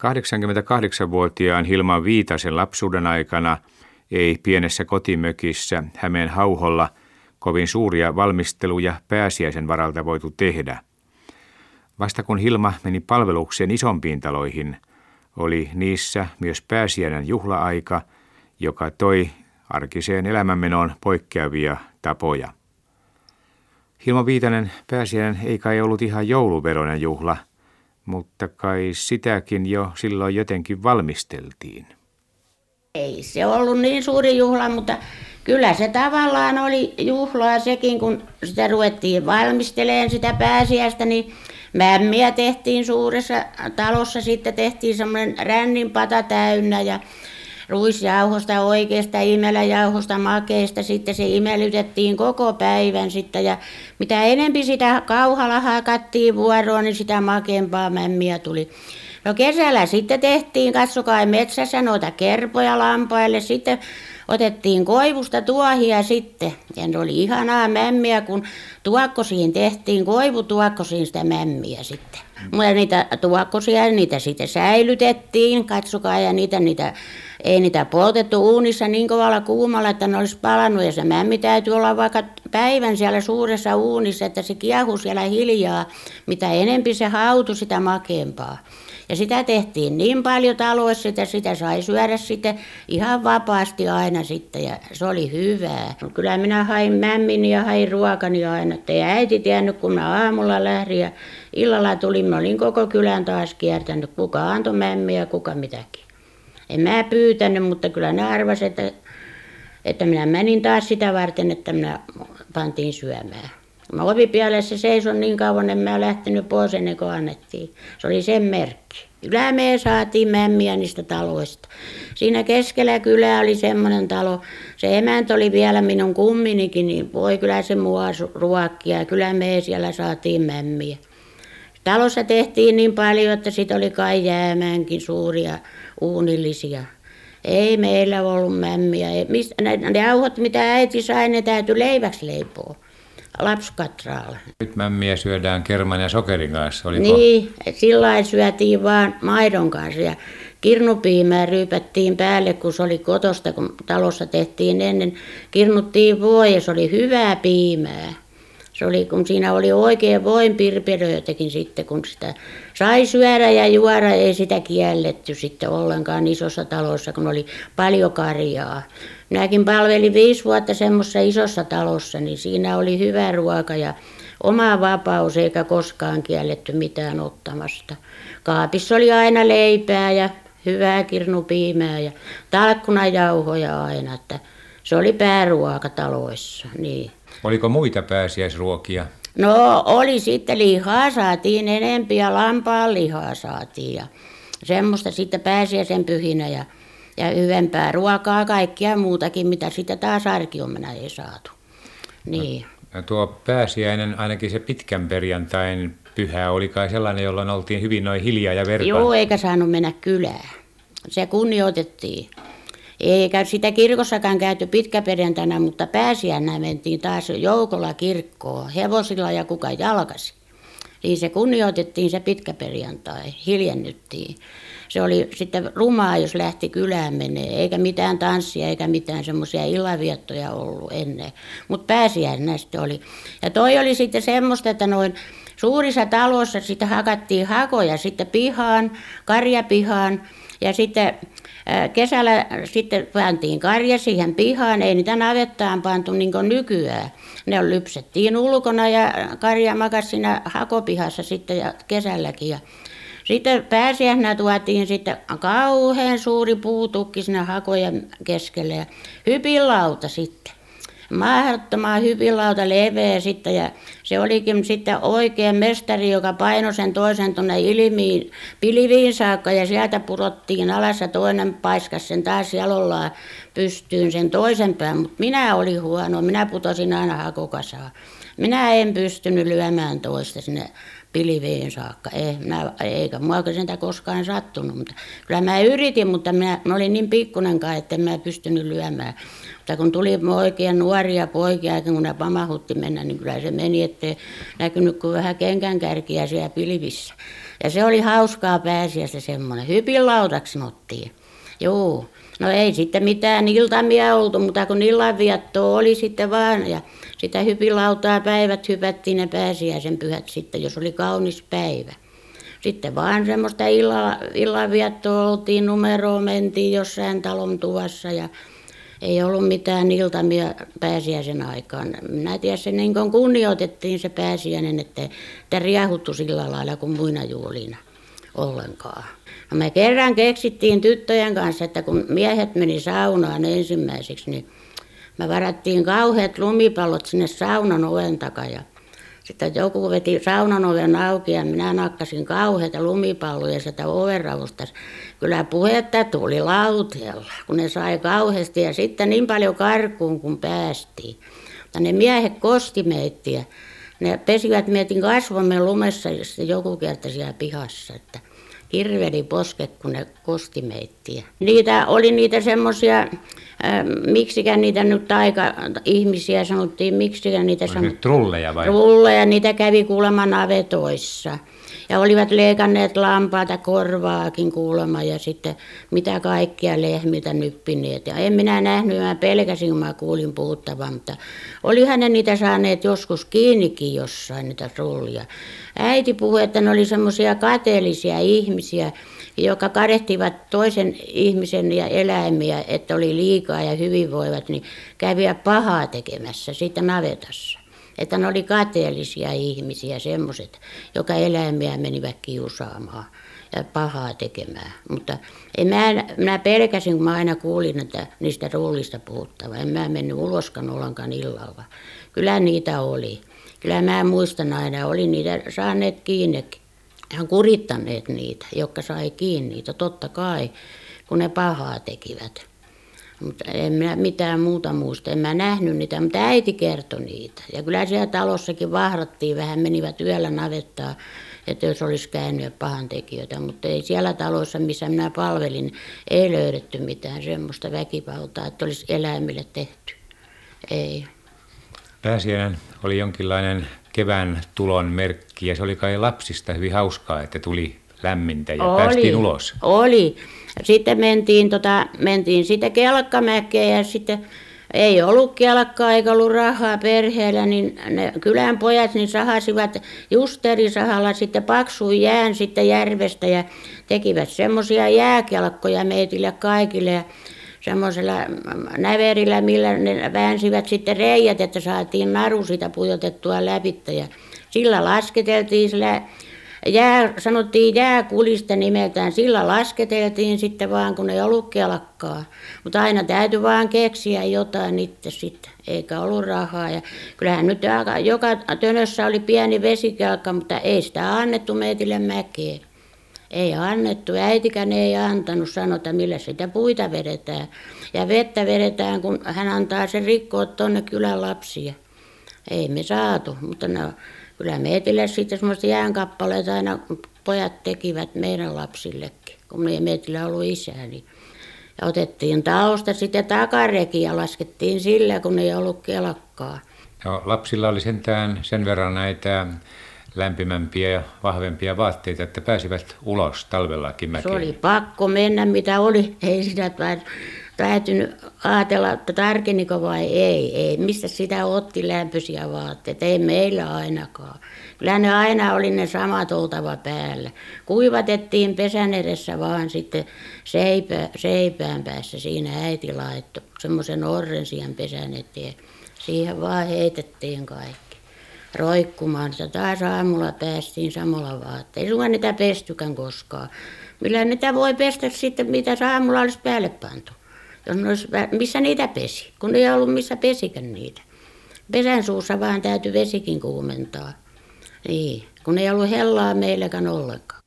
88-vuotiaan Hilman Viitasen lapsuuden aikana ei pienessä kotimökissä Hämeen hauholla kovin suuria valmisteluja pääsiäisen varalta voitu tehdä. Vasta kun Hilma meni palvelukseen isompiin taloihin, oli niissä myös pääsiäinen juhlaaika, joka toi arkiseen elämänmenoon poikkeavia tapoja. Hilma Viitanen pääsiäinen ei kai ollut ihan jouluveronen juhla, mutta kai sitäkin jo silloin jotenkin valmisteltiin. Ei se ollut niin suuri juhla, mutta kyllä se tavallaan oli juhlaa sekin, kun sitä ruvettiin valmisteleen sitä pääsiäistä, niin mämmiä tehtiin suuressa talossa, sitten tehtiin semmoinen ränninpata täynnä ja ruisjauhosta, oikeasta imeläjauhosta, makeista. Sitten se imelytettiin koko päivän sitten ja mitä enempi sitä kauhalla hakattiin vuoroon, niin sitä makeampaa mämmiä tuli. No kesällä sitten tehtiin, katsokaa metsässä noita kerpoja lampaille, sitten otettiin koivusta tuohia sitten. Ja ne oli ihanaa mämmiä, kun tuokkosiin tehtiin, koivutuokkosiin sitä mämmiä sitten. Mutta niitä tuokkosia, niitä sitten säilytettiin, katsokaa, ja niitä, niitä ei niitä poltettu uunissa niin kovalla kuumalla, että ne olisi palannut. Ja se mämmi täytyy olla vaikka päivän siellä suuressa uunissa, että se kiehu siellä hiljaa. Mitä enempi se hautui, sitä makeampaa. Ja sitä tehtiin niin paljon taloissa, että sitä sai syödä sitten ihan vapaasti aina sitten ja se oli hyvää. Kyllä minä hain mämmin ja hain ruokani aina, että ei äiti tiennyt, kun mä aamulla lähdin ja illalla tulin, mä olin koko kylän taas kiertänyt, kuka antoi mämmiä kuka mitäkin. En mä pyytänyt, mutta kyllä ne arvasi, että, että minä menin taas sitä varten, että minä pantiin syömään. Mä ovipielessä seison niin kauan, en mä lähtenyt pois ennen kuin annettiin. Se oli sen merkki. Me saatiin mämmiä niistä taloista. Siinä keskellä kylää oli semmoinen talo. Se emäntä oli vielä minun kumminikin, niin voi kyllä se mua ruokkia. Kyllä me siellä saatiin mämmiä. Talossa tehtiin niin paljon, että sitten oli kai jäämäänkin suuria uunillisia. Ei meillä ollut mämmiä. Ei, mistä, ne, ne jauhot, mitä äiti sai, ne täytyi leiväksi leipoa lapskatraalla. Nyt mämmiä syödään kerman ja sokerin kanssa, oliko? Niin, sillä syötiin vaan maidon kanssa ja kirnupiimää ryypättiin päälle, kun se oli kotosta, kun talossa tehtiin ennen. Kirnuttiin voi ja se oli hyvää piimää. Se oli, kun siinä oli oikein voin pirpelöitäkin sitten, kun sitä sai syödä ja juoda, ei sitä kielletty sitten ollenkaan isossa talossa, kun oli paljon karjaa. Minäkin palvelin viisi vuotta semmoisessa isossa talossa, niin siinä oli hyvä ruoka ja oma vapaus eikä koskaan kielletty mitään ottamasta. Kaapissa oli aina leipää ja hyvää kirnupiimää ja talkkunajauhoja aina, että se oli pääruoka taloissa. Niin. Oliko muita pääsiäisruokia? No oli sitten lihaa saatiin enempi ja lampaan lihaa saatiin ja semmoista sitten pääsiäisen pyhinä ja ja hyvempää ruokaa, kaikkia muutakin, mitä sitten taas arkiomena ei saatu. Niin. No, tuo pääsiäinen, ainakin se pitkän perjantain pyhä, oli kai sellainen, jolloin oltiin hyvin noin hiljaa ja verta. Joo, eikä saanut mennä kylään. Se kunnioitettiin. Eikä sitä kirkossakaan käyty pitkäperjantaina, mutta pääsiäänä mentiin taas joukolla kirkkoon, hevosilla ja kuka jalkasi. Niin se kunnioitettiin se pitkäperjantai, hiljennyttiin se oli sitten rumaa, jos lähti kylään menee, eikä mitään tanssia eikä mitään semmoisia illaviettoja ollut ennen. Mutta pääsiäisenä sitten oli. Ja toi oli sitten semmoista, että noin suurissa taloissa sitten hakattiin hakoja sitten pihaan, karjapihaan ja sitten kesällä sitten pantiin karja siihen pihaan, ei niitä navettaan pantu niin kuin nykyään. Ne lypsettiin ulkona ja karja makasi siinä hakopihassa sitten ja kesälläkin. Ja sitten pääsiäisenä tuotiin sitten kauhean suuri puutukki sinne hakojen keskelle ja hypinlauta sitten. Mahdottoman hypinlauta leveä sitten ja se olikin sitten oikein mestari, joka painoi sen toisen tuonne ilmiin, pilviin saakka ja sieltä purottiin alas ja toinen paiskas sen taas jalollaan pystyyn sen toisen pään, mutta minä olin huono, minä putosin aina hakokasaan. Minä en pystynyt lyömään toista sinne pilveen saakka. Ei, minä, eikä mua sitä koskaan sattunut, mutta kyllä mä yritin, mutta minä, mä olin niin pikkunenkaan, että en mä pystynyt lyömään. Mutta kun tuli oikein nuoria poikia, kun ne pamahutti mennä, niin kyllä se meni, ettei näkynyt kuin vähän kenkäänkärkiä siellä pilvissä. Ja se oli hauskaa pääsiäistä semmoinen. Hypinlautaksi sanottiin. Joo. No ei sitten mitään iltamia oltu, mutta kun illanvietto oli sitten vaan ja sitä hypilautaa päivät hypättiin ne pääsiäisen pyhät sitten, jos oli kaunis päivä. Sitten vaan semmoista illa, illanviettoa oltiin numeroon, mentiin jossain talon tuvassa ja ei ollut mitään iltamia pääsiäisen aikaan. Minä tiedän, se niin kuin kunnioitettiin se pääsiäinen, että, että riehuttu sillä lailla kuin muina juhlina ollenkaan. No me kerran keksittiin tyttöjen kanssa, että kun miehet meni saunaan ensimmäiseksi, niin me varattiin kauheat lumipallot sinne saunan oven takaa ja sitten joku veti saunan oven auki ja minä nakkasin kauheita lumipalloja sitä ovenravusta. Kyllä puhetta tuli lauteella, kun ne sai kauheasti ja sitten niin paljon karkuun kun päästiin. Mutta ne miehet kosti meitä ja ne pesivät mietin kasvomme lumessa ja sitten joku kerta siellä pihassa, että kirveli posket, kun ne kosti meittiä. Niitä oli niitä semmoisia miksikään niitä nyt taika-ihmisiä sanottiin, miksikään niitä sanottiin. trulleja vai? Trulleja, niitä kävi kuulemma navetoissa. Ja olivat leikanneet lampaata korvaakin kuulemma ja sitten mitä kaikkia lehmiltä nyppineet. Ja en minä nähnyt, mä pelkäsin, kun mä kuulin puhuttavan, mutta olihan ne niitä saaneet joskus kiinnikin jossain, niitä trullia. Äiti puhui, että ne oli semmoisia kateellisia ihmisiä, jotka kadehtivat toisen ihmisen ja eläimiä, että oli liikaa ja hyvinvoivat, niin käviä pahaa tekemässä siitä navetassa. Että ne oli kateellisia ihmisiä, semmoiset, joka eläimiä menivät kiusaamaan ja pahaa tekemään. Mutta en mä, minä pelkäsin, kun mä aina kuulin että niistä rullista puhuttava. En mä mennyt uloskaan ollenkaan illalla. Kyllä niitä oli. Kyllä mä muistan aina, oli niitä saaneet kiinni ihan kurittaneet niitä, jotka sai kiinni niitä, totta kai, kun ne pahaa tekivät. Mutta en minä mitään muuta muista, en mä nähnyt niitä, mutta äiti kertoi niitä. Ja kyllä siellä talossakin vahrattiin vähän, menivät yöllä navettaa, että jos olisi käynyt pahan tekijöitä. Mutta ei siellä talossa, missä minä palvelin, ei löydetty mitään semmoista väkivaltaa, että olisi eläimille tehty. Ei. Pääsiäinen oli jonkinlainen kevään tulon merkki ja se oli kai lapsista hyvin hauskaa, että tuli lämmintä ja oli, päästiin ulos. Oli. Sitten mentiin, tota, mentiin sitten kelkkamäkeen ja sitten ei ollut kelkkaa eikä ollut rahaa perheellä, niin ne kylän pojat niin sahasivat justerisahalla sitten paksuun jään sitten järvestä ja tekivät semmoisia jääkelkkoja meitille kaikille ja semmoisella näverillä, millä ne väänsivät sitten reijät, että saatiin naru sitä pujotettua läpi ja sillä lasketeltiin sillä jää, sanottiin jääkulista nimeltään, sillä lasketeltiin sitten vaan, kun ei ollut kelkkaa. Mutta aina täytyi vaan keksiä jotain itse sitten, eikä ollut rahaa. Ja kyllähän nyt joka tönössä oli pieni vesikelkka, mutta ei sitä annettu meitille mäkeen. Ei annettu, äitikään ei antanut sanota, millä sitä puita vedetään. Ja vettä vedetään, kun hän antaa sen rikkoa tuonne kylän lapsia. Ei me saatu, mutta no, kyllä meitille sitten semmoista jäänkappaleita aina pojat tekivät meidän lapsillekin, kun me meitillä ollut isää. Niin. Ja otettiin tausta sitten takareki ja laskettiin sillä, kun ei ollut kelkkaa. No, lapsilla oli sentään sen verran näitä lämpimämpiä ja vahvempia vaatteita, että pääsivät ulos talvellakin mäkeen. Se oli pakko mennä, mitä oli. Ei sitä täytynyt ajatella, että tarkeniko vai ei. ei. Mistä sitä otti lämpöisiä vaatteita? Ei meillä ainakaan. Kyllä ne aina oli ne samat oltava päällä. Kuivatettiin pesän edessä vaan sitten seipä, seipään päässä. Siinä äiti laittoi semmoisen siihen pesän eteen. Siihen vaan heitettiin kaikki roikkumaan. Sitä taas aamulla päästiin samalla vaatteilla. Ei sulla niitä pestykään koskaan. Millä niitä voi pestä sitten, mitä aamulla olisi päälle pantu. Jos ne olisi, missä niitä pesi, kun ei ollut missä pesikään niitä. Pesän suussa vaan täytyy vesikin kuumentaa. Niin, kun ei ollut hellaa meilläkään ollenkaan.